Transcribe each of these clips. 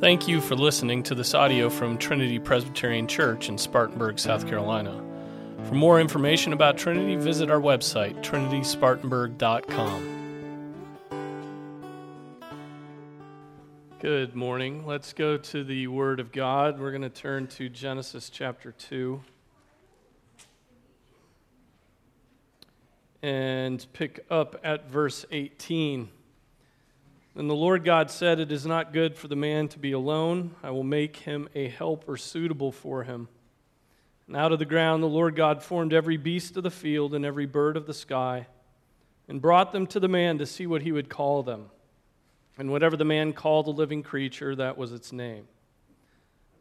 Thank you for listening to this audio from Trinity Presbyterian Church in Spartanburg, South Carolina. For more information about Trinity, visit our website, trinityspartanburg.com. Good morning. Let's go to the Word of God. We're going to turn to Genesis chapter 2 and pick up at verse 18. And the Lord God said, It is not good for the man to be alone. I will make him a helper suitable for him. And out of the ground the Lord God formed every beast of the field and every bird of the sky, and brought them to the man to see what he would call them. And whatever the man called a living creature, that was its name.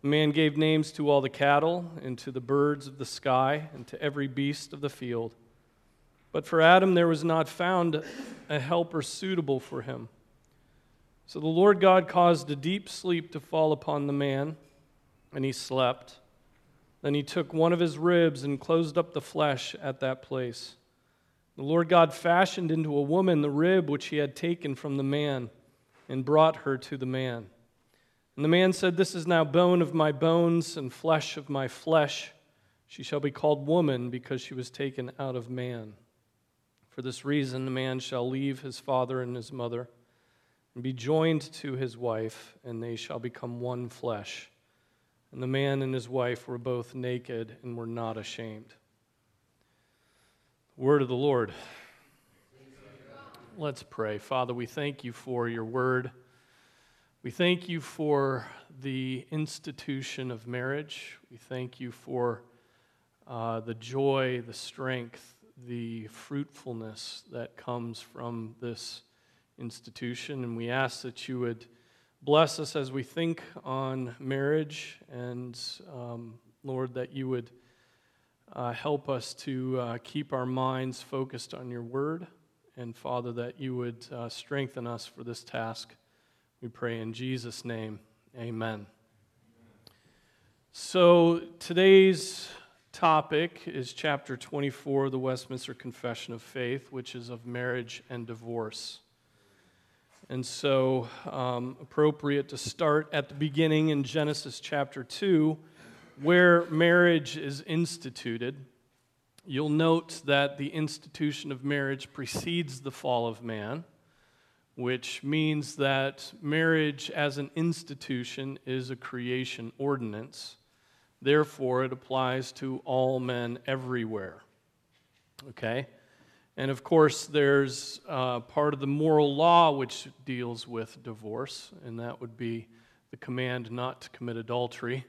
The man gave names to all the cattle, and to the birds of the sky, and to every beast of the field. But for Adam there was not found a helper suitable for him. So the Lord God caused a deep sleep to fall upon the man, and he slept. Then he took one of his ribs and closed up the flesh at that place. The Lord God fashioned into a woman the rib which he had taken from the man and brought her to the man. And the man said, This is now bone of my bones and flesh of my flesh. She shall be called woman because she was taken out of man. For this reason, the man shall leave his father and his mother and be joined to his wife, and they shall become one flesh. And the man and his wife were both naked and were not ashamed. Word of the Lord. Let's pray. Father, we thank you for your word. We thank you for the institution of marriage. We thank you for uh, the joy, the strength, the fruitfulness that comes from this institution, and we ask that you would bless us as we think on marriage, and um, Lord, that you would uh, help us to uh, keep our minds focused on your word, and Father, that you would uh, strengthen us for this task. We pray in Jesus' name, amen. So today's topic is chapter 24 of the Westminster Confession of Faith, which is of marriage and divorce. And so, um, appropriate to start at the beginning in Genesis chapter 2, where marriage is instituted. You'll note that the institution of marriage precedes the fall of man, which means that marriage as an institution is a creation ordinance. Therefore, it applies to all men everywhere. Okay? And of course, there's uh, part of the moral law which deals with divorce, and that would be the command not to commit adultery.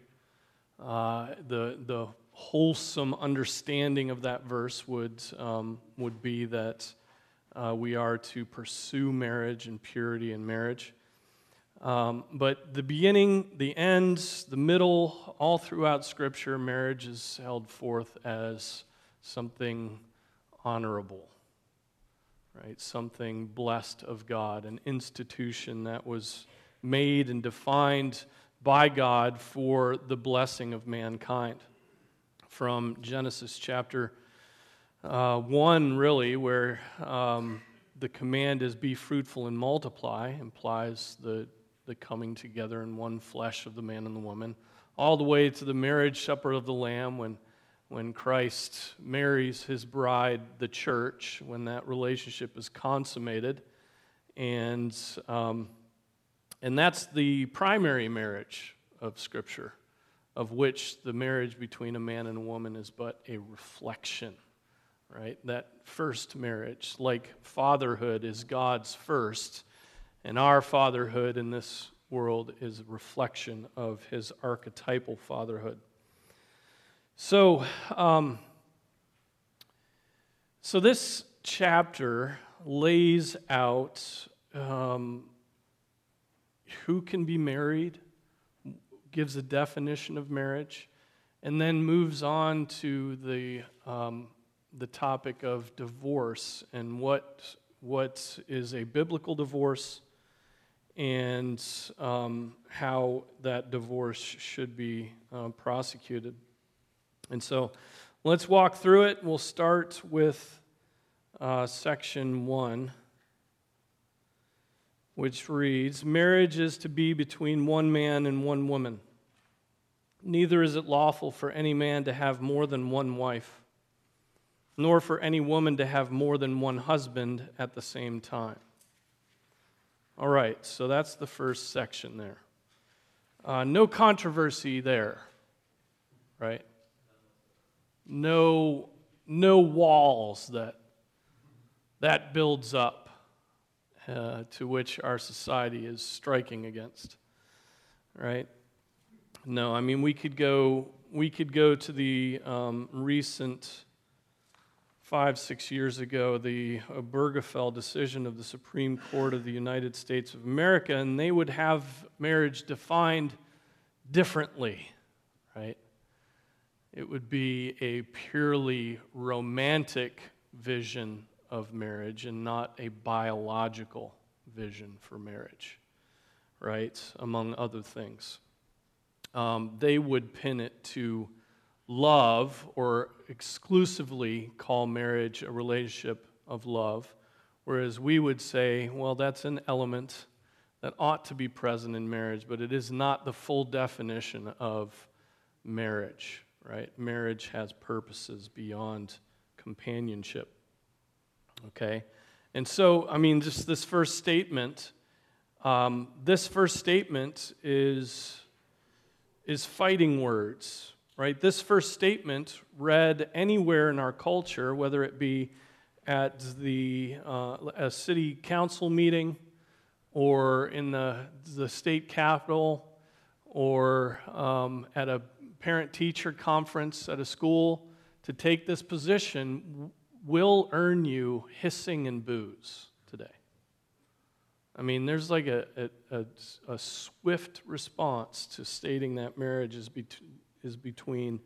Uh, the, the wholesome understanding of that verse would, um, would be that uh, we are to pursue marriage and purity in marriage. Um, but the beginning, the end, the middle, all throughout Scripture, marriage is held forth as something honorable right? Something blessed of God, an institution that was made and defined by God for the blessing of mankind. From Genesis chapter uh, 1, really, where um, the command is be fruitful and multiply, implies the, the coming together in one flesh of the man and the woman, all the way to the marriage supper of the Lamb when when Christ marries his bride, the church, when that relationship is consummated. And, um, and that's the primary marriage of Scripture, of which the marriage between a man and a woman is but a reflection, right? That first marriage, like fatherhood, is God's first, and our fatherhood in this world is a reflection of his archetypal fatherhood. So, um, so this chapter lays out um, who can be married, gives a definition of marriage, and then moves on to the um, the topic of divorce and what what is a biblical divorce and um, how that divorce should be uh, prosecuted. And so let's walk through it. We'll start with uh, section one. which reads Marriage is to be between one man and one woman. Neither is it lawful for any man to have more than one wife, nor for any woman to have more than one husband at the same time. All right, so that's the first section there. Uh, no controversy there, right? No, no walls that that builds up uh, to which our society is striking against, right? No, I mean we could go we could go to the um, recent five six years ago the Obergefell decision of the Supreme Court of the United States of America, and they would have marriage defined differently, right? It would be a purely romantic vision of marriage and not a biological vision for marriage, right? Among other things um, they would pin it to love or exclusively call marriage a relationship of love, whereas we would say, well, that's an element that ought to be present in marriage, but it is not the full definition of marriage, right? Marriage has purposes beyond companionship. Okay? And so, I mean, just this first statement, um, this first statement is is fighting words, right? This first statement, read anywhere in our culture, whether it be at the uh, a city council meeting or in the, the state capitol or um, at a parent teacher conference at a school, to take this position will earn you hissing and boos today. I mean, there's like a, a, a, a swift response to stating that marriage is, be, is between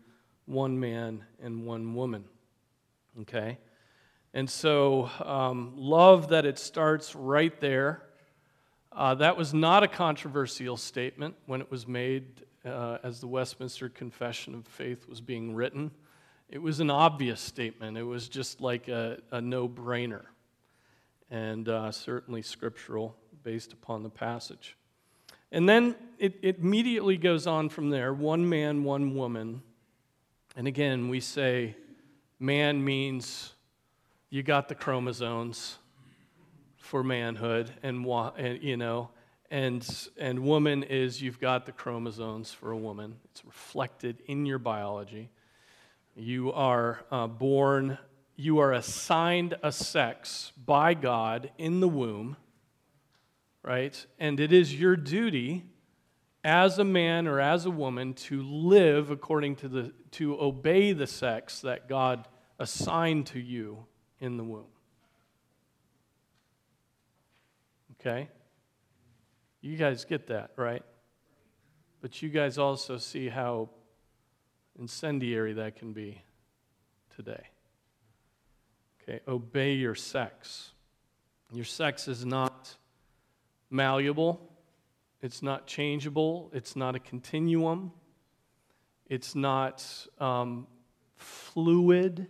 one man and one woman. Okay? And so, um, love that it starts right there. Uh, that was not a controversial statement when it was made uh, as the Westminster Confession of Faith was being written. It was an obvious statement, it was just like a, a no brainer and uh, certainly scriptural based upon the passage. And then it, it immediately goes on from there one man, one woman. And again, we say man means you got the chromosomes for manhood, and, and you know, and, and woman is you've got the chromosomes for a woman. It's reflected in your biology. You are uh, born you are assigned a sex by God in the womb, right? And it is your duty as a man or as a woman to live according to the to obey the sex that God assigned to you in the womb. Okay? You guys get that, right? But you guys also see how incendiary that can be today. Okay, obey your sex. Your sex is not malleable, it's not changeable, it's not a continuum, it's not um, fluid,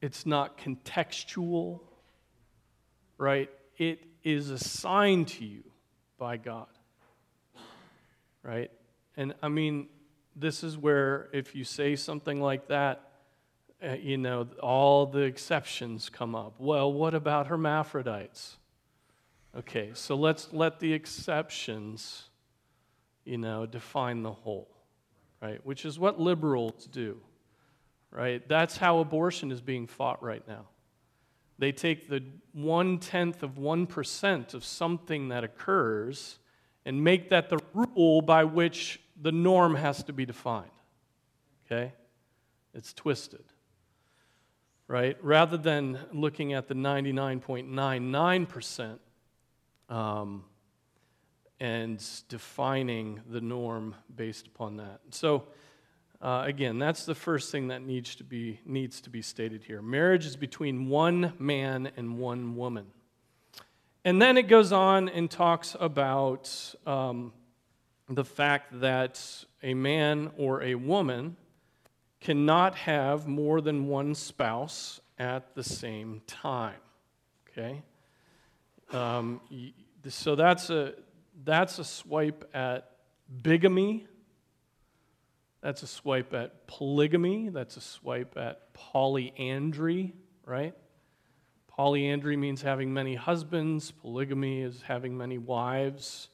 it's not contextual, right? It is assigned to you by God, right? And I mean, this is where if you say something like that, uh, you know, all the exceptions come up. Well, what about hermaphrodites? Okay, so let's let the exceptions, you know, define the whole, right? Which is what liberals do, right? That's how abortion is being fought right now. They take the one tenth of 1% of something that occurs and make that the rule by which the norm has to be defined. Okay? It's twisted right? Rather than looking at the 99.99% um, and defining the norm based upon that. So, uh, again, that's the first thing that needs to be needs to be stated here. Marriage is between one man and one woman, and then it goes on and talks about um, the fact that a man or a woman cannot have more than one spouse at the same time. Okay? Um, so that's a, that's a swipe at bigamy. That's a swipe at polygamy. That's a swipe at polyandry, right? Polyandry means having many husbands, polygamy is having many wives.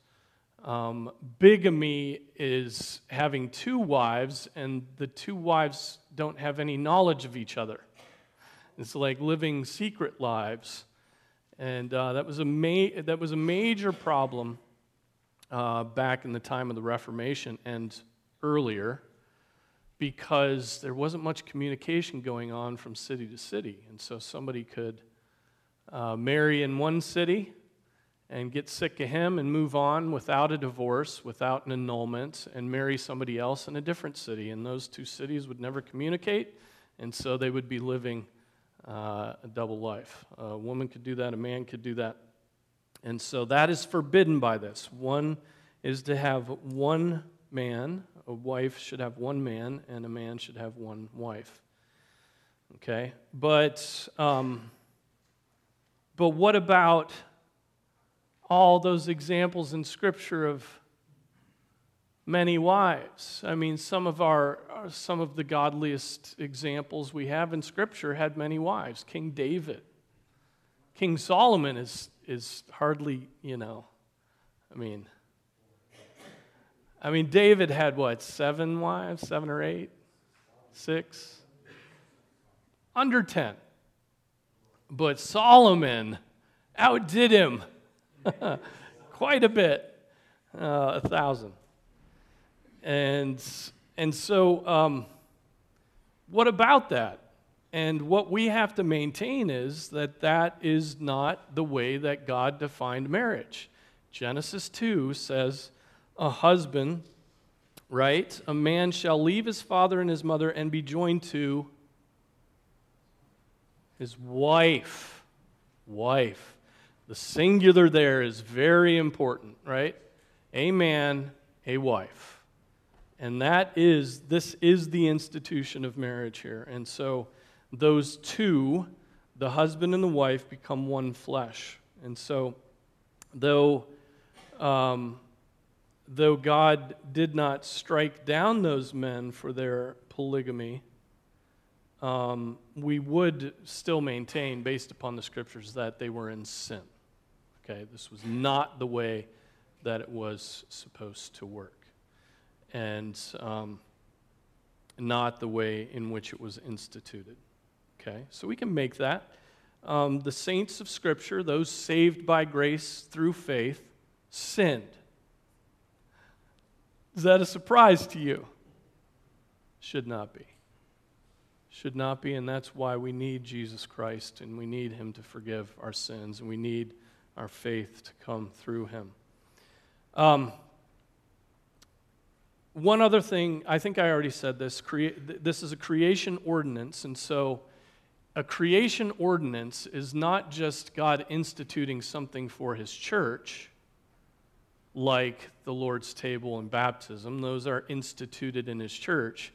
Um, bigamy is having two wives, and the two wives don't have any knowledge of each other. It's like living secret lives. And uh, that, was a ma- that was a major problem uh, back in the time of the Reformation and earlier because there wasn't much communication going on from city to city. And so somebody could uh, marry in one city and get sick of him and move on without a divorce, without an annulment, and marry somebody else in a different city. And those two cities would never communicate, and so they would be living uh, a double life. A woman could do that, a man could do that. And so that is forbidden by this. One is to have one man, a wife should have one man, and a man should have one wife. Okay? But, um, but what about all those examples in Scripture of many wives. I mean, some of our some of the godliest examples we have in Scripture had many wives. King David, King Solomon is is hardly you know, I mean. I mean, David had what, seven wives, seven or eight, six? Under 10. But Solomon outdid him quite a bit, uh, a thousand. And, and so, um, what about that? And what we have to maintain is that that is not the way that God defined marriage. Genesis 2 says, a husband, right? A man shall leave his father and his mother and be joined to his wife. Wife. The singular there is very important, right? A man, a wife. And that is, this is the institution of marriage here. And so those two, the husband and the wife, become one flesh. And so, though, um, though God did not strike down those men for their polygamy, um, we would still maintain, based upon the scriptures, that they were in sin. Okay, this was not the way that it was supposed to work and um, not the way in which it was instituted. Okay, so we can make that. Um, the saints of Scripture, those saved by grace through faith, sinned. Is that a surprise to you? Should not be. Should not be, and that's why we need Jesus Christ and we need Him to forgive our sins and we need our faith to come through Him. Um, one other thing, I think I already said this. Crea- this is a creation ordinance, and so a creation ordinance is not just God instituting something for his church, like the Lord's table and baptism. Those are instituted in his church.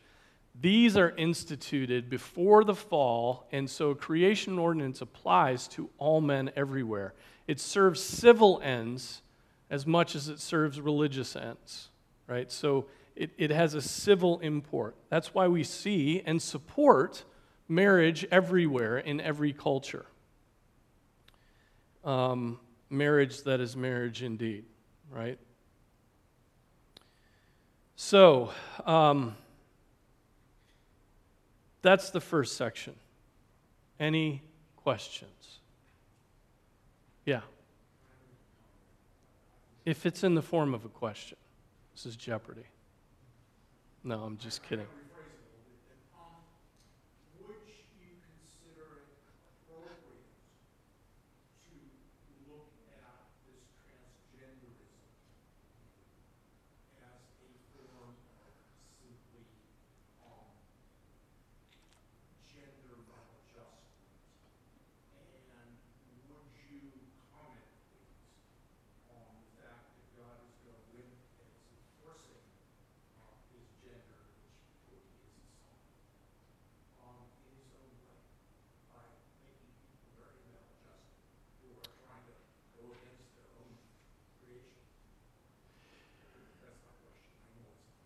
These are instituted before the fall, and so creation ordinance applies to all men everywhere. It serves civil ends as much as it serves religious ends, right? So it, it has a civil import. That's why we see and support marriage everywhere in every culture. Um, marriage that is marriage indeed, right? So, um, that's the first section. Any questions? Yeah. If it's in the form of a question, this is Jeopardy. No, I'm just kidding.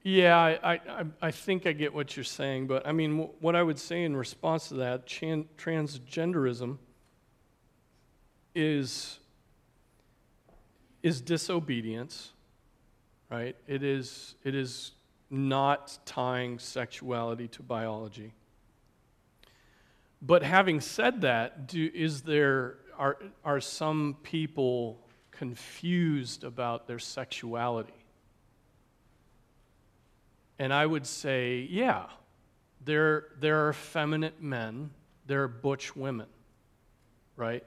Yeah, I, I, I think I get what you're saying, but I mean, what I would say in response to that, transgenderism is, is disobedience, right? It is, it is not tying sexuality to biology. But having said that, do, is there, are, are some people confused about their sexuality? And I would say, yeah, there, there are effeminate men, there are butch women, right?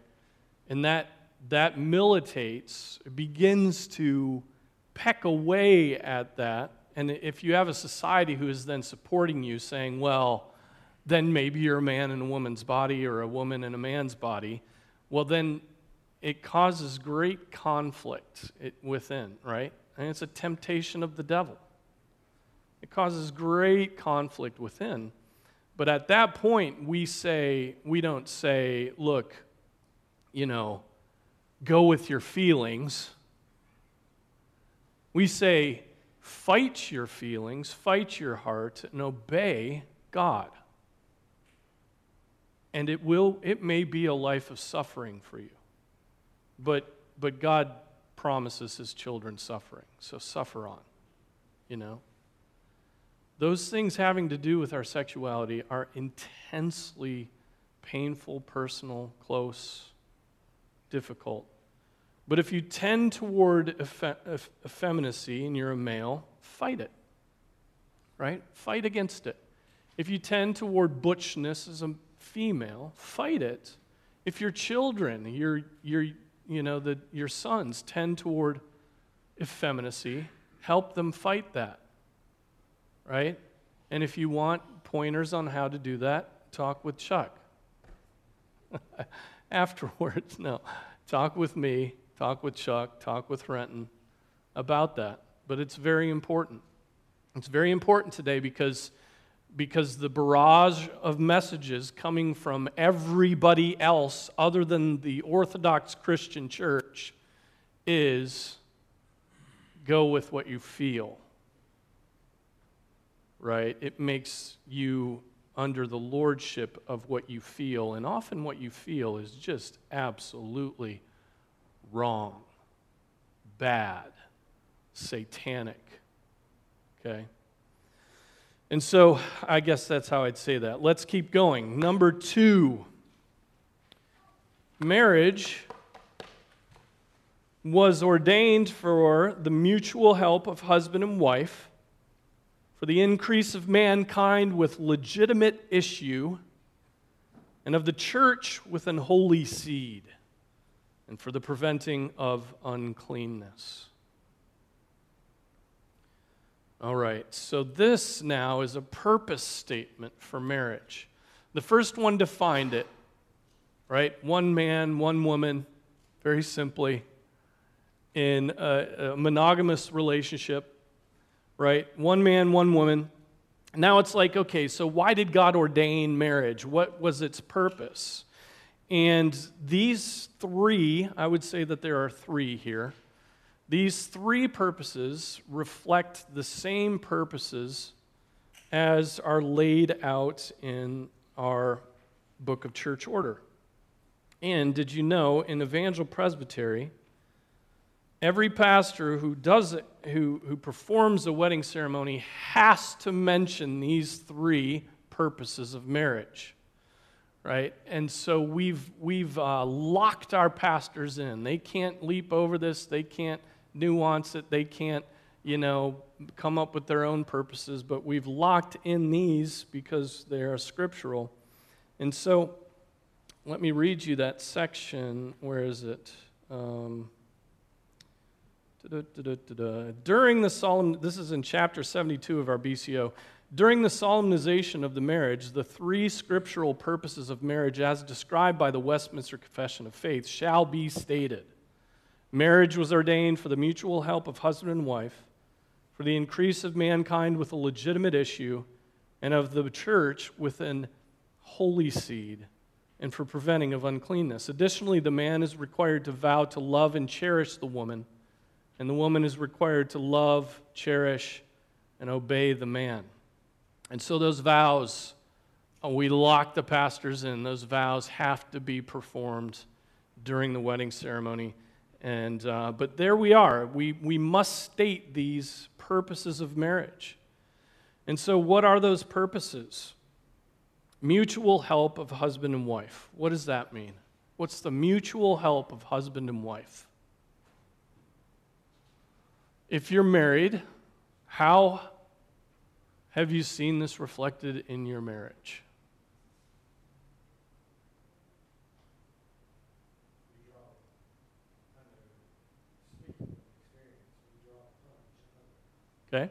And that, that militates, begins to peck away at that. And if you have a society who is then supporting you, saying, well, then maybe you're a man in a woman's body or a woman in a man's body, well, then it causes great conflict within, right? And it's a temptation of the devil. It causes great conflict within. But at that point, we say, we don't say, look, you know, go with your feelings. We say, fight your feelings, fight your heart, and obey God and it will it may be a life of suffering for you but but god promises his children suffering so suffer on you know those things having to do with our sexuality are intensely painful personal close difficult but if you tend toward eff- effeminacy and you're a male fight it right fight against it if you tend toward butchness as a female, fight it. If your children, your, your, you know, the, your sons tend toward effeminacy, help them fight that. Right? And if you want pointers on how to do that, talk with Chuck. Afterwards, no. Talk with me, talk with Chuck, talk with Renton about that. But it's very important. It's very important today because because the barrage of messages coming from everybody else other than the Orthodox Christian church is go with what you feel. Right? It makes you under the lordship of what you feel, and often what you feel is just absolutely wrong, bad, satanic. Okay? And so I guess that's how I'd say that. Let's keep going. Number two marriage was ordained for the mutual help of husband and wife, for the increase of mankind with legitimate issue, and of the church with an holy seed, and for the preventing of uncleanness. All right, so this now is a purpose statement for marriage. The first one defined it, right? One man, one woman, very simply, in a, a monogamous relationship, right? One man, one woman. Now it's like, okay, so why did God ordain marriage? What was its purpose? And these three, I would say that there are three here these three purposes reflect the same purposes as are laid out in our book of church order. And did you know in Evangel Presbytery, every pastor who does it, who, who performs a wedding ceremony has to mention these three purposes of marriage right and so we've we've uh, locked our pastors in they can't leap over this they can't nuance it. They can't, you know, come up with their own purposes, but we've locked in these because they are scriptural. And so let me read you that section. Where is it? Um, during the solemn, this is in chapter 72 of our BCO. During the solemnization of the marriage, the three scriptural purposes of marriage, as described by the Westminster Confession of Faith, shall be stated. Marriage was ordained for the mutual help of husband and wife, for the increase of mankind with a legitimate issue, and of the church with an holy seed, and for preventing of uncleanness. Additionally, the man is required to vow to love and cherish the woman, and the woman is required to love, cherish, and obey the man. And so those vows, uh, we lock the pastors in. Those vows have to be performed during the wedding ceremony. And, uh, but there we are. We, we must state these purposes of marriage. And so, what are those purposes? Mutual help of husband and wife. What does that mean? What's the mutual help of husband and wife? If you're married, how have you seen this reflected in your marriage? Okay?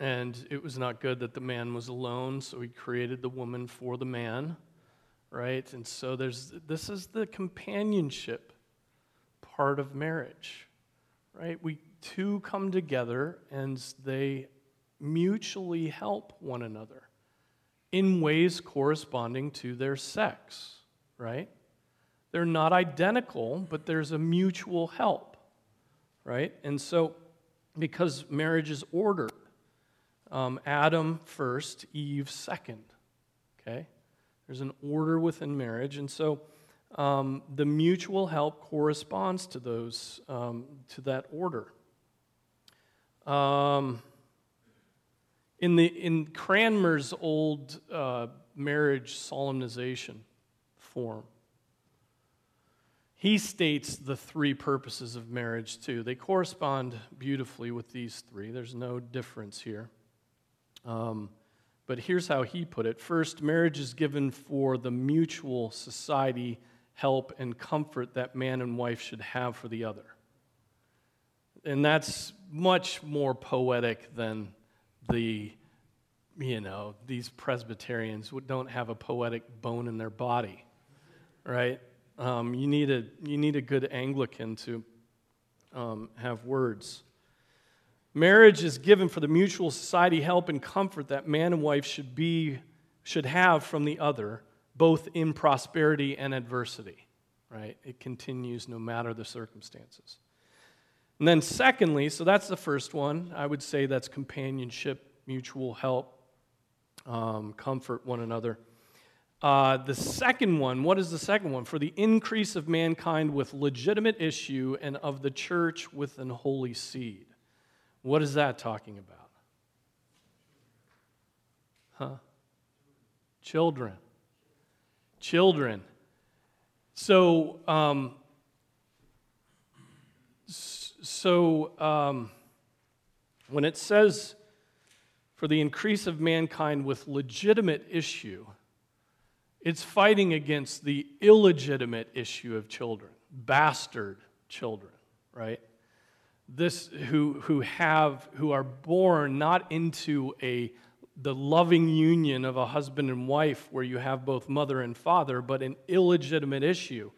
And it was not good that the man was alone, so he created the woman for the man. Right? And so there's this is the companionship part of marriage. Right? We two come together and they mutually help one another in ways corresponding to their sex, right? They're not identical, but there's a mutual help, right? And so, because marriage is ordered, um, Adam first, Eve second, okay? There's an order within marriage, and so um, the mutual help corresponds to those, um, to that order. Um, in, the, in Cranmer's old uh, marriage solemnization form, he states the three purposes of marriage too. They correspond beautifully with these three, there's no difference here. Um, but here's how he put it First, marriage is given for the mutual society, help, and comfort that man and wife should have for the other. And that's much more poetic than the, you know, these Presbyterians don't have a poetic bone in their body, right? Um, you, need a, you need a good Anglican to um, have words. Marriage is given for the mutual society help and comfort that man and wife should be should have from the other, both in prosperity and adversity. Right? It continues no matter the circumstances. And then, secondly, so that's the first one. I would say that's companionship, mutual help, um, comfort one another. Uh, the second one, what is the second one? For the increase of mankind with legitimate issue and of the church with an holy seed. What is that talking about? Huh? Children. Children. So, um, so um, when it says for the increase of mankind with legitimate issue, it's fighting against the illegitimate issue of children, bastard children, right? This who who have who are born not into a the loving union of a husband and wife where you have both mother and father, but an illegitimate issue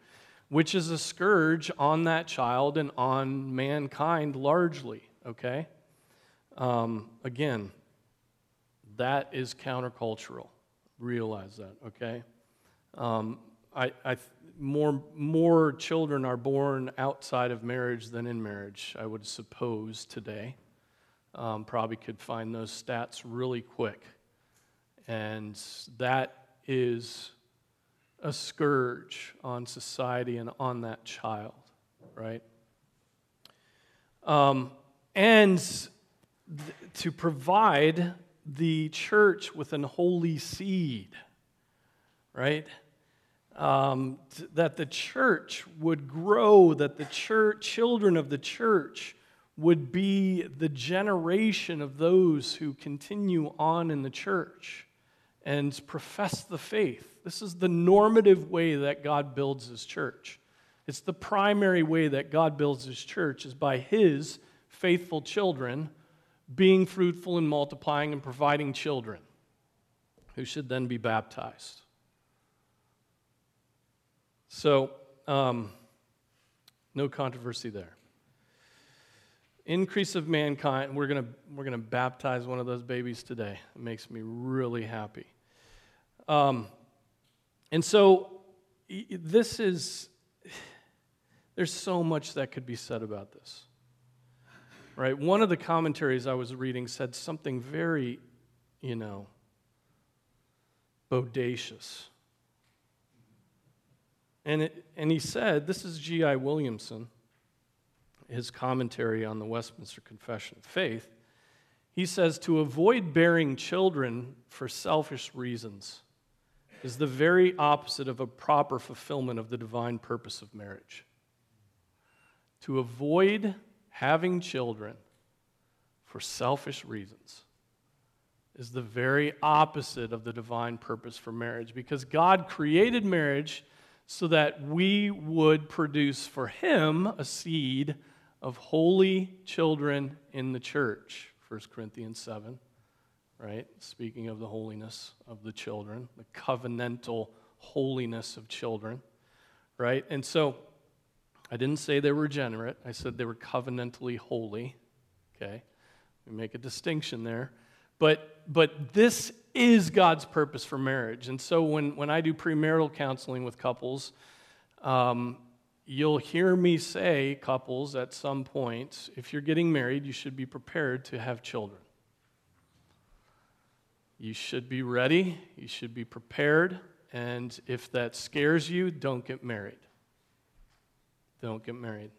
which is a scourge on that child and on mankind largely, okay? Um, again, that is countercultural. Realize that, okay? Um, I, I, more, more children are born outside of marriage than in marriage, I would suppose, today. Um, probably could find those stats really quick. And that is a scourge on society and on that child, right? Um, and th- to provide the church with an holy seed, right? Um, that the church would grow, that the church, children of the church would be the generation of those who continue on in the church and profess the faith. This is the normative way that God builds his church. It's the primary way that God builds his church is by his faithful children being fruitful and multiplying and providing children who should then be baptized. So, um, no controversy there. Increase of mankind. We're going we're gonna baptize one of those babies today. It makes me really happy. Um, and so, this is, there's so much that could be said about this. Right? One of the commentaries I was reading said something very, you know, bodacious. And, it, and he said, this is G.I. Williamson, his commentary on the Westminster Confession of Faith. He says, to avoid bearing children for selfish reasons is the very opposite of a proper fulfillment of the divine purpose of marriage. To avoid having children for selfish reasons is the very opposite of the divine purpose for marriage because God created marriage so that we would produce for Him a seed of holy children in the church. 1 Corinthians 7, right? Speaking of the holiness of the children, the covenantal holiness of children, right? And so I didn't say they were regenerate, I said they were covenantally holy, okay? We make a distinction there. But, but this is God's purpose for marriage. And so when, when I do premarital counseling with couples, um, you'll hear me say, couples, at some point, if you're getting married, you should be prepared to have children. You should be ready, you should be prepared, and if that scares you, don't get married. Don't get married.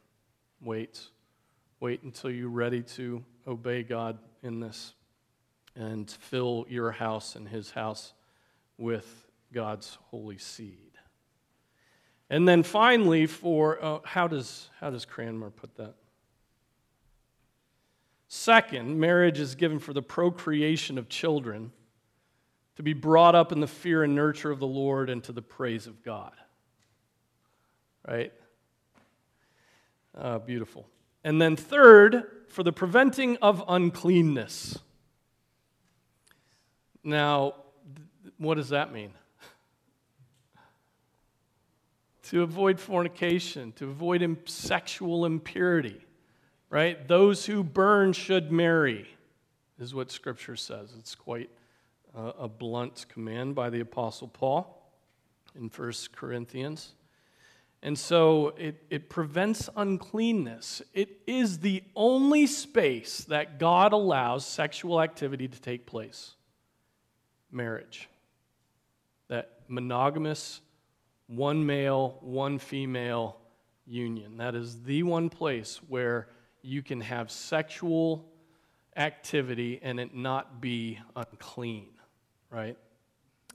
Wait. Wait until you're ready to obey God in this and fill your house and his house with God's holy seed. And then finally, for uh, how, does, how does Cranmer put that? Second, marriage is given for the procreation of children to be brought up in the fear and nurture of the Lord and to the praise of God. Right? Uh, beautiful. And then third, for the preventing of uncleanness. Now, what does that mean? to avoid fornication, to avoid sexual impurity, right? Those who burn should marry, is what Scripture says. It's quite a blunt command by the Apostle Paul in 1 Corinthians. And so it, it prevents uncleanness. It is the only space that God allows sexual activity to take place marriage. That monogamous, one male, one female union. That is the one place where you can have sexual activity and it not be unclean, right?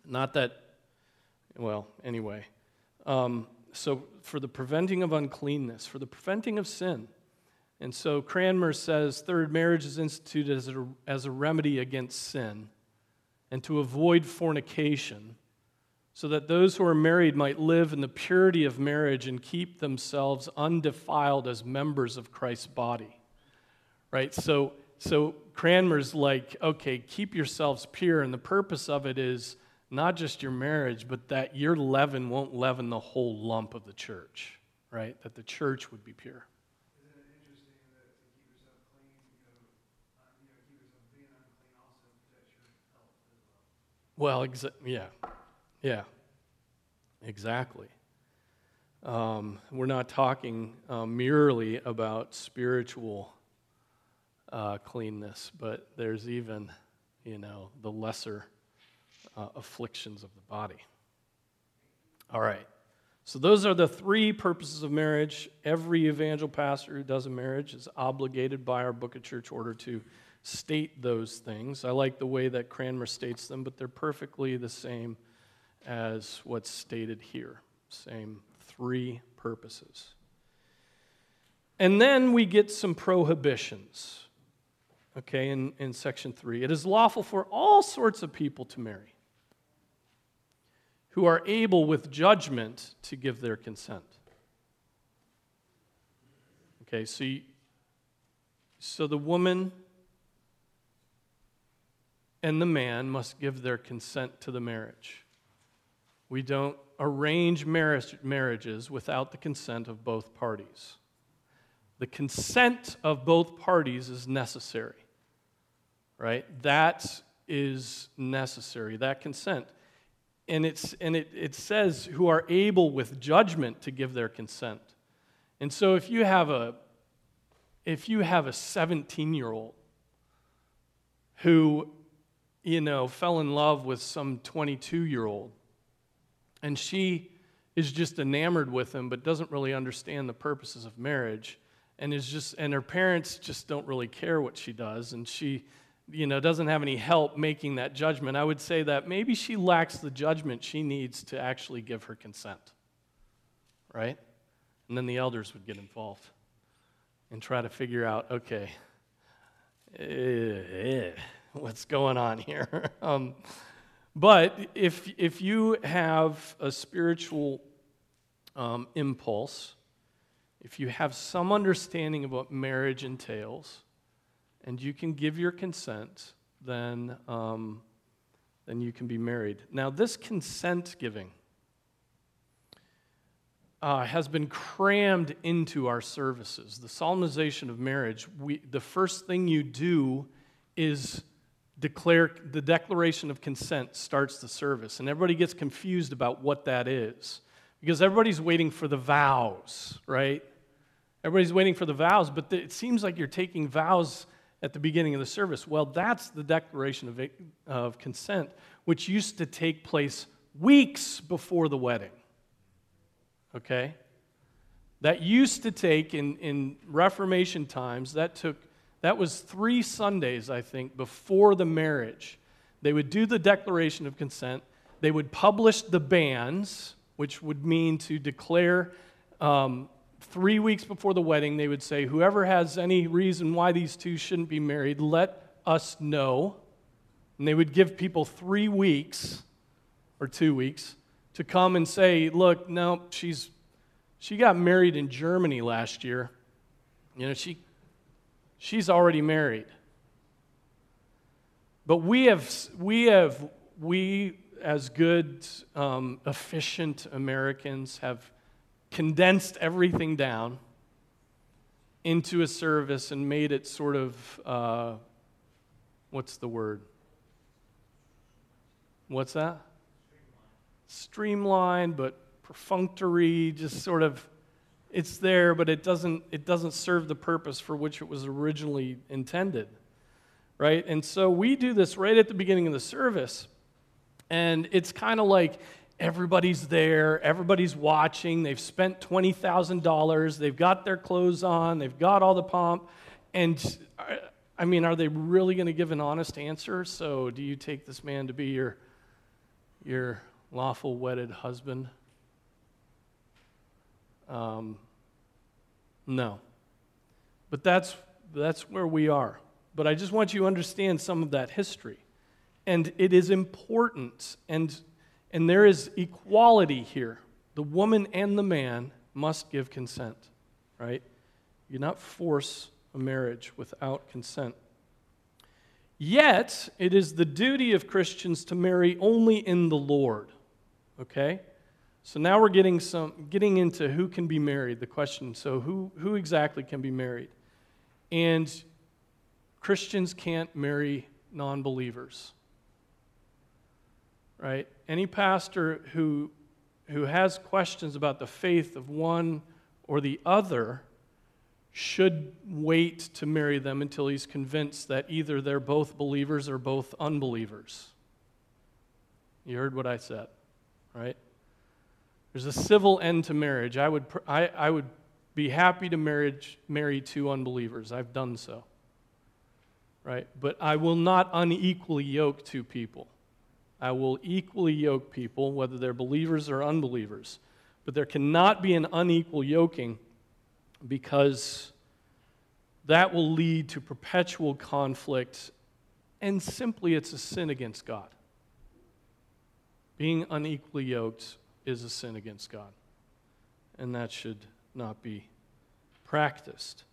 Not that, well, anyway. Um, so, for the preventing of uncleanness, for the preventing of sin. And so Cranmer says third, marriage is instituted as a, as a remedy against sin and to avoid fornication, so that those who are married might live in the purity of marriage and keep themselves undefiled as members of Christ's body. Right? So, so Cranmer's like, okay, keep yourselves pure, and the purpose of it is not just your marriage, but that your leaven won't leaven the whole lump of the church, right? That the church would be pure. Well, exa- yeah, yeah, exactly. Um, we're not talking uh, merely about spiritual uh, cleanness, but there's even, you know, the lesser uh, afflictions of the body. All right. So, those are the three purposes of marriage. Every evangel pastor who does a marriage is obligated by our Book of Church Order to state those things. I like the way that Cranmer states them, but they're perfectly the same as what's stated here. Same three purposes. And then we get some prohibitions, okay, in, in section three. It is lawful for all sorts of people to marry. who are able with judgment to give their consent. Okay, so, you, so the woman and the man must give their consent to the marriage. We don't arrange marriage, marriages without the consent of both parties. The consent of both parties is necessary, right? That is necessary, that consent. And, it's, and it, it says, who are able with judgment to give their consent. And so if you have a, if you have a 17 year old who, you know, fell in love with some 22 year old, and she is just enamored with him but doesn't really understand the purposes of marriage, and is just and her parents just don't really care what she does. And she you know doesn't have any help making that judgment. I would say that maybe she lacks the judgment she needs to actually give her consent right? And then the elders would get involved and try to figure out okay eh, what's going on here um, but if if you have a spiritual um, impulse if you have some understanding of what marriage entails and you can give your consent, then, um, then you can be married. Now, this consent giving uh, has been crammed into our services. The solemnization of marriage, we, the first thing you do is declare the declaration of consent starts the service and everybody gets confused about what that is because everybody's waiting for the vows right Everybody's waiting for the vows, but it seems like you're taking vows at the beginning of the service. Well, that's the declaration of, of consent, which used to take place weeks before the wedding. Okay? That used to take in, in Reformation times, that took that was three Sundays, I think, before the marriage. They would do the declaration of consent. They would publish the banns, which would mean to declare um, three weeks before the wedding, they would say, Whoever has any reason why these two shouldn't be married, let us know. And they would give people three weeks or two weeks to come and say, Look, no, she's, she got married in Germany last year. You know, she, she's already married. But we have, we have, we as good, um, efficient Americans have condensed everything down into a service and made it sort of, uh, what's the word? What's that? Streamlined, but perfunctory, just sort of it's there, but it doesn't, it doesn't serve the purpose for which it was originally intended. Right? And so we do this right at the beginning of the service. And it's kind of like everybody's there, everybody's watching, they've spent $20,000, they've got their clothes on, they've got all the pomp. And uh, I mean, are they really going to give an honest answer? So, do you take this man to be your, your lawful wedded husband? Um, no. But that's, that's where we are. But I just want you to understand some of that history. And it is important. And and there is equality here. The woman and the man must give consent, right? You not force a marriage without consent. Yet, it is the duty of Christians to marry only in the Lord. Okay? So now we're getting some getting into who can be married, the question. So who who exactly can be married? And Christians can't marry non-believers right? Any pastor who, who has questions about the faith of one or the other should wait to marry them until he's convinced that either they're both believers or both unbelievers. You heard what I said, right? There's a civil end to marriage. I would, I, I would be happy to marriage, marry two unbelievers. I've done so, right? But I will not unequally yoke two people. I will equally yoke people, whether they're believers or unbelievers. But there cannot be an unequal yoking because that will lead to perpetual conflict, and simply it's a sin against God. Being unequally yoked is a sin against God, and that should not be practiced.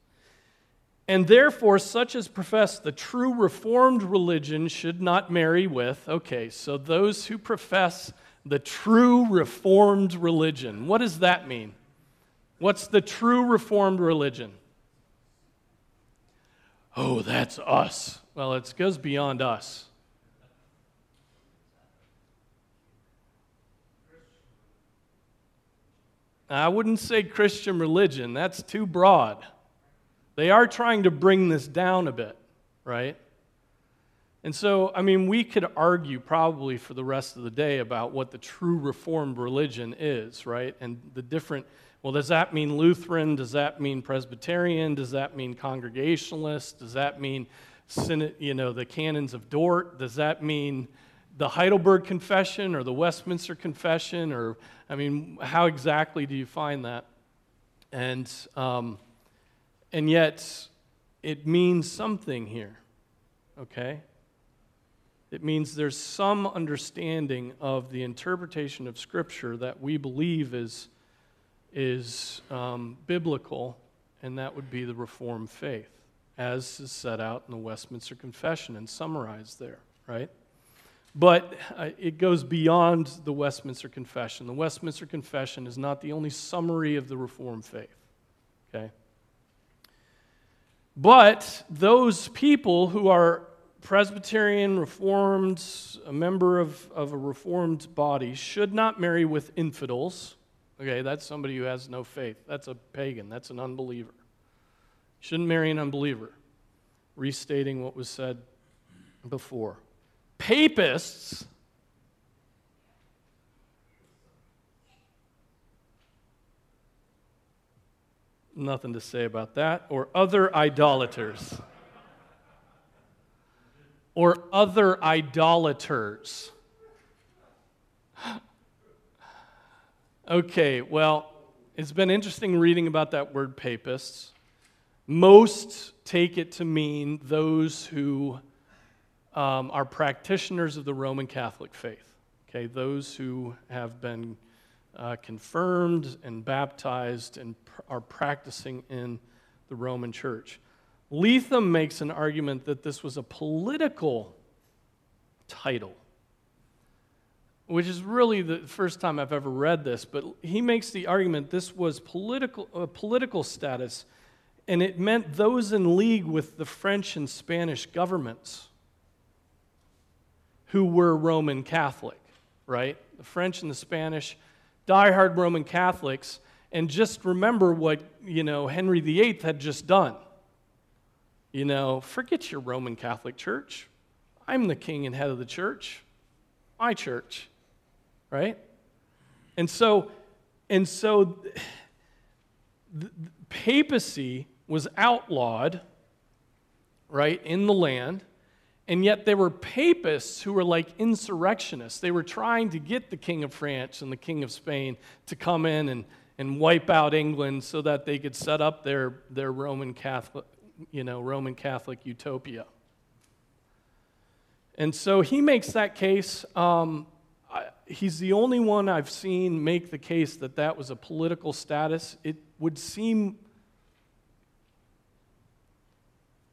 And therefore, such as profess the true Reformed religion should not marry with, okay, so those who profess the true Reformed religion, what does that mean? What's the true Reformed religion? Oh, that's us. Well, it goes beyond us. I wouldn't say Christian religion, that's too broad. They are trying to bring this down a bit, right? And so, I mean, we could argue probably for the rest of the day about what the true Reformed religion is, right? And the different, well, does that mean Lutheran? Does that mean Presbyterian? Does that mean Congregationalist? Does that mean, you know, the canons of Dort? Does that mean the Heidelberg Confession or the Westminster Confession? Or, I mean, how exactly do you find that? And, um, and yet, it means something here, okay? It means there's some understanding of the interpretation of Scripture that we believe is, is um, biblical, and that would be the Reformed faith, as is set out in the Westminster Confession and summarized there, right? But uh, it goes beyond the Westminster Confession. The Westminster Confession is not the only summary of the Reformed faith, okay? But those people who are Presbyterian, Reformed, a member of, of a Reformed body, should not marry with infidels. Okay, that's somebody who has no faith. That's a pagan. That's an unbeliever. Shouldn't marry an unbeliever. Restating what was said before. Papists Nothing to say about that. Or other idolaters. or other idolaters. Okay, well, it's been interesting reading about that word papists. Most take it to mean those who um, are practitioners of the Roman Catholic faith. Okay, those who have been uh, confirmed and baptized and pr- are practicing in the Roman church. Letham makes an argument that this was a political title, which is really the first time I've ever read this, but he makes the argument this was political, a political status, and it meant those in league with the French and Spanish governments who were Roman Catholic, right? The French and the Spanish diehard Roman Catholics and just remember what, you know, Henry VIII had just done. You know, forget your Roman Catholic Church. I'm the king and head of the church. My church. Right? And so and so the papacy was outlawed right in the land and yet there were papists who were like insurrectionists. They were trying to get the King of France and the King of Spain to come in and, and wipe out England so that they could set up their, their Roman Catholic, you know, Roman Catholic utopia. And so he makes that case. Um, he's the only one I've seen make the case that that was a political status. It would seem,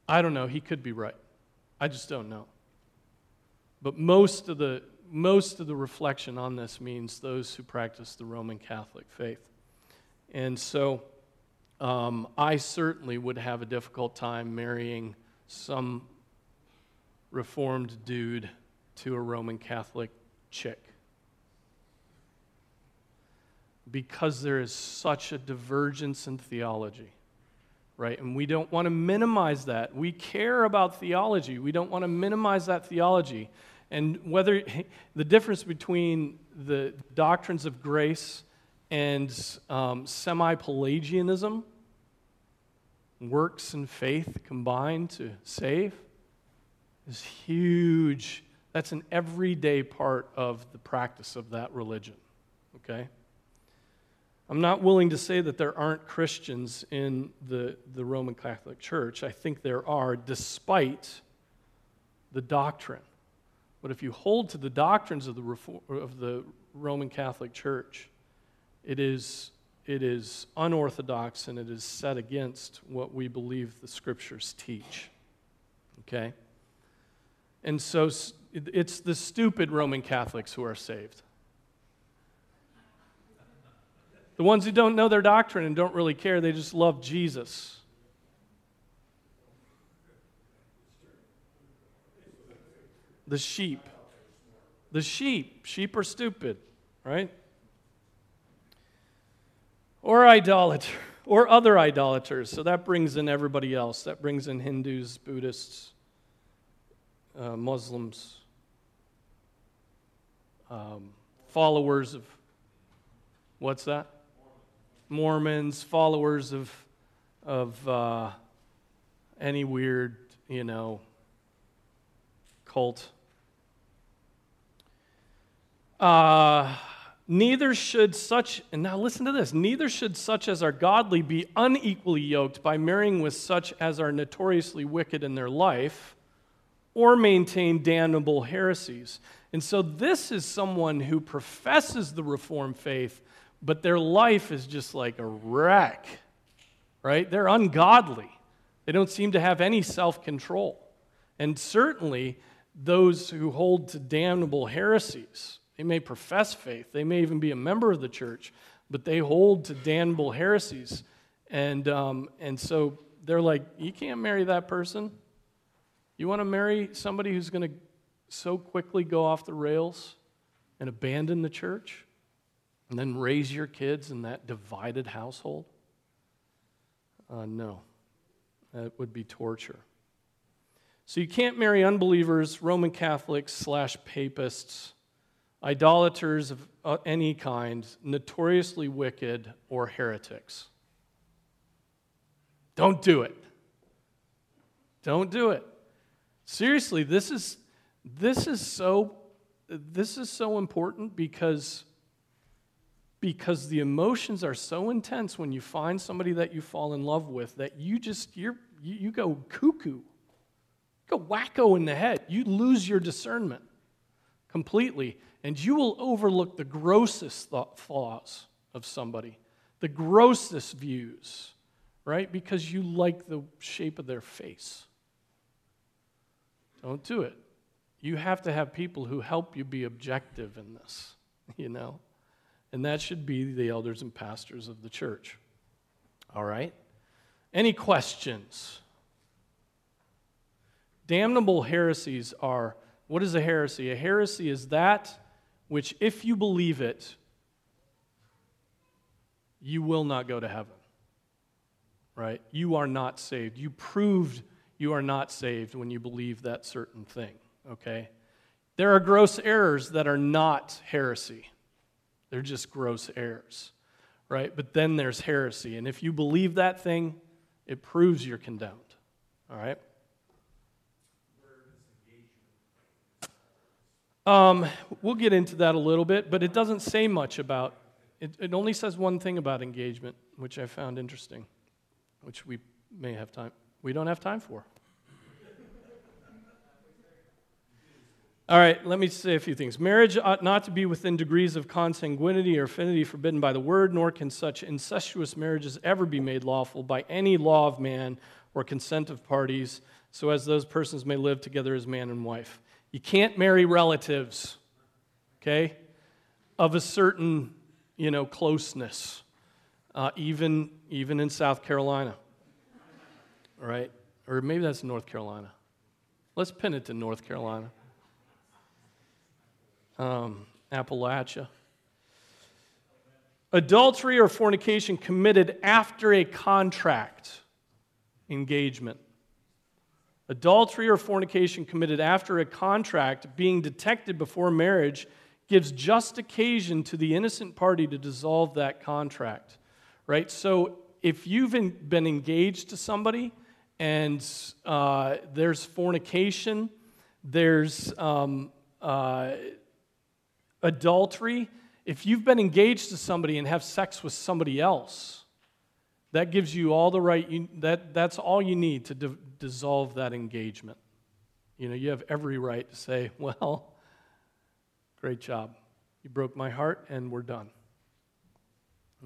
I don't know, he could be right. I just don't know. But most of the most of the reflection on this means those who practice the Roman Catholic faith. And so um, I certainly would have a difficult time marrying some reformed dude to a Roman Catholic chick. Because there is such a divergence in theology right? And we don't want to minimize that. We care about theology. We don't want to minimize that theology. And whether the difference between the doctrines of grace and um, semi Pelagianism, works and faith combined to save, is huge. That's an everyday part of the practice of that religion, okay? I'm not willing to say that there aren't Christians in the, the Roman Catholic Church. I think there are, despite the doctrine. But if you hold to the doctrines of the, Reform, of the Roman Catholic Church, it is, it is unorthodox and it is set against what we believe the scriptures teach. Okay? And so it's the stupid Roman Catholics who are saved. The ones who don't know their doctrine and don't really care, they just love Jesus. The sheep. The sheep. Sheep are stupid, right? Or idolater, or other idolaters. So that brings in everybody else. That brings in Hindus, Buddhists, uh, Muslims, um, followers of, what's that? Mormons, followers of, of uh, any weird, you know, cult. Uh, neither should such, and now listen to this, neither should such as are godly be unequally yoked by marrying with such as are notoriously wicked in their life or maintain damnable heresies. And so this is someone who professes the Reformed faith but their life is just like a wreck, right? They're ungodly. They don't seem to have any self control. And certainly, those who hold to damnable heresies, they may profess faith, they may even be a member of the church, but they hold to damnable heresies. And, um, and so they're like, you can't marry that person. You want to marry somebody who's going to so quickly go off the rails and abandon the church? And then raise your kids in that divided household? Uh, no, that would be torture. So you can't marry unbelievers, Roman Catholics slash papists, idolaters of uh, any kind, notoriously wicked, or heretics. Don't do it. Don't do it. Seriously, this is this is so this is so important because because the emotions are so intense when you find somebody that you fall in love with that you just you're, you, you go cuckoo. You go wacko in the head. You lose your discernment completely and you will overlook the grossest thought, flaws of somebody the grossest views right? Because you like the shape of their face. Don't do it. You have to have people who help you be objective in this you know and that should be the elders and pastors of the church. All right? Any questions? Damnable heresies are what is a heresy? A heresy is that which, if you believe it, you will not go to heaven. Right? You are not saved. You proved you are not saved when you believe that certain thing. Okay? There are gross errors that are not heresy. They're just gross errors, right? But then there's heresy. And if you believe that thing, it proves you're condemned, all right? Um, we'll get into that a little bit, but it doesn't say much about it. It only says one thing about engagement, which I found interesting, which we may have time. We don't have time for. All right, let me say a few things. Marriage ought not to be within degrees of consanguinity or affinity forbidden by the word, nor can such incestuous marriages ever be made lawful by any law of man or consent of parties, so as those persons may live together as man and wife. You can't marry relatives, okay, of a certain, you know, closeness, uh, even, even in South Carolina, all right? Or maybe that's North Carolina. Let's pin it to North Carolina um, Appalachia. Adultery or fornication committed after a contract engagement. Adultery or fornication committed after a contract being detected before marriage gives just occasion to the innocent party to dissolve that contract. Right? So if you've been engaged to somebody and uh, there's fornication, there's um, uh, adultery, if you've been engaged to somebody and have sex with somebody else, that gives you all the right, you, that, that's all you need to dissolve that engagement. You know, you have every right to say, well, great job. You broke my heart, and we're done.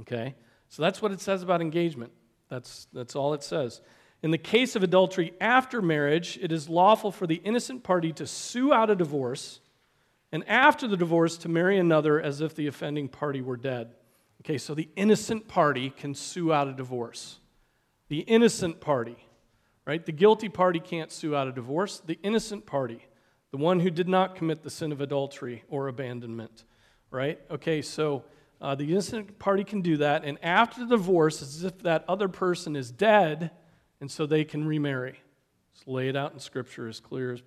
Okay? So that's what it says about engagement. That's, that's all it says. In the case of adultery after marriage, it is lawful for the innocent party to sue out a divorce, and after the divorce, to marry another as if the offending party were dead. Okay, so the innocent party can sue out a divorce. The innocent party, right? The guilty party can't sue out a divorce. The innocent party, the one who did not commit the sin of adultery or abandonment, right? Okay, so uh, the innocent party can do that, and after the divorce, as if that other person is dead and so they can remarry. It's laid out in Scripture as clear as,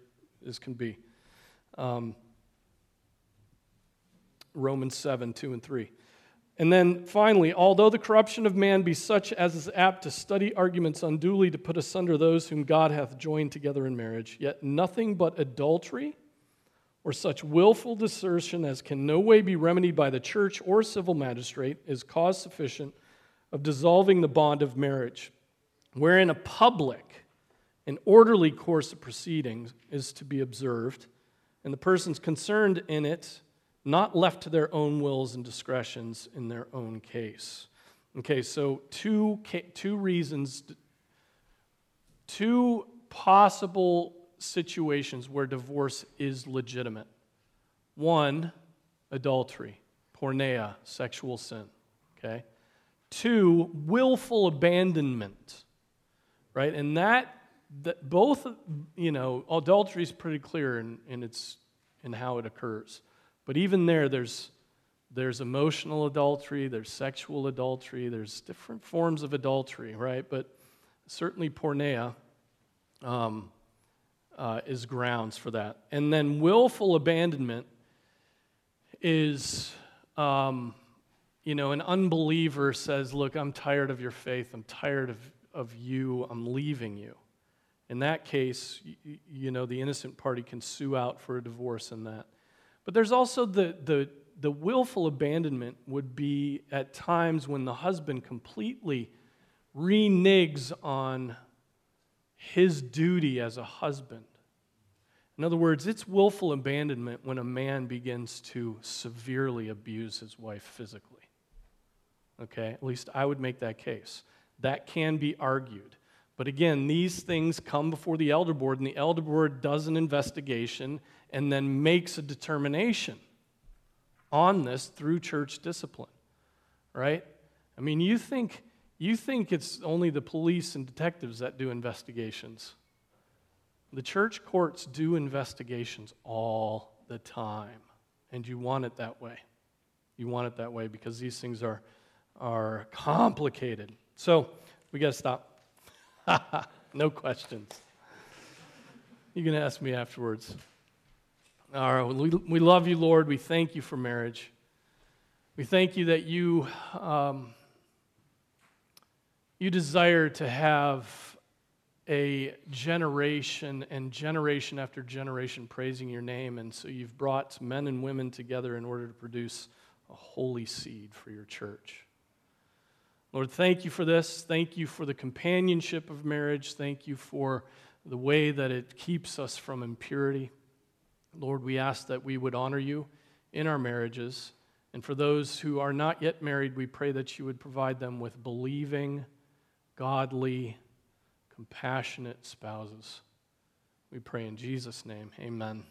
as can be. Um, Romans 7, 2 and 3. And then finally, although the corruption of man be such as is apt to study arguments unduly to put asunder those whom God hath joined together in marriage, yet nothing but adultery or such willful desertion as can no way be remedied by the church or civil magistrate is cause sufficient of dissolving the bond of marriage wherein a public and orderly course of proceedings is to be observed, and the persons concerned in it not left to their own wills and discretions in their own case. Okay, so two, two reasons, two possible situations where divorce is legitimate. One, adultery, porneia, sexual sin. Okay? Two, willful abandonment right? And that, that both, you know, adultery is pretty clear in, in, its, in how it occurs. But even there, there's, there's emotional adultery, there's sexual adultery, there's different forms of adultery, right? But certainly porneia um, uh, is grounds for that. And then willful abandonment is, um, you know, an unbeliever says, Look, I'm tired of your faith, I'm tired of of you, I'm leaving you. In that case, you, you know, the innocent party can sue out for a divorce in that. But there's also the, the, the willful abandonment would be at times when the husband completely reneges on his duty as a husband. In other words, it's willful abandonment when a man begins to severely abuse his wife physically. Okay? At least I would make that case. That can be argued. But again, these things come before the elder board, and the elder board does an investigation and then makes a determination on this through church discipline. Right? I mean, you think, you think it's only the police and detectives that do investigations. The church courts do investigations all the time, and you want it that way. You want it that way because these things are, are complicated. So we got to stop. no questions. You can ask me afterwards. All right, we, we love you, Lord. We thank you for marriage. We thank you that you, um, you desire to have a generation and generation after generation praising your name. And so you've brought men and women together in order to produce a holy seed for your church. Lord, thank you for this. Thank you for the companionship of marriage. Thank you for the way that it keeps us from impurity. Lord, we ask that we would honor you in our marriages. And for those who are not yet married, we pray that you would provide them with believing, godly, compassionate spouses. We pray in Jesus' name. Amen.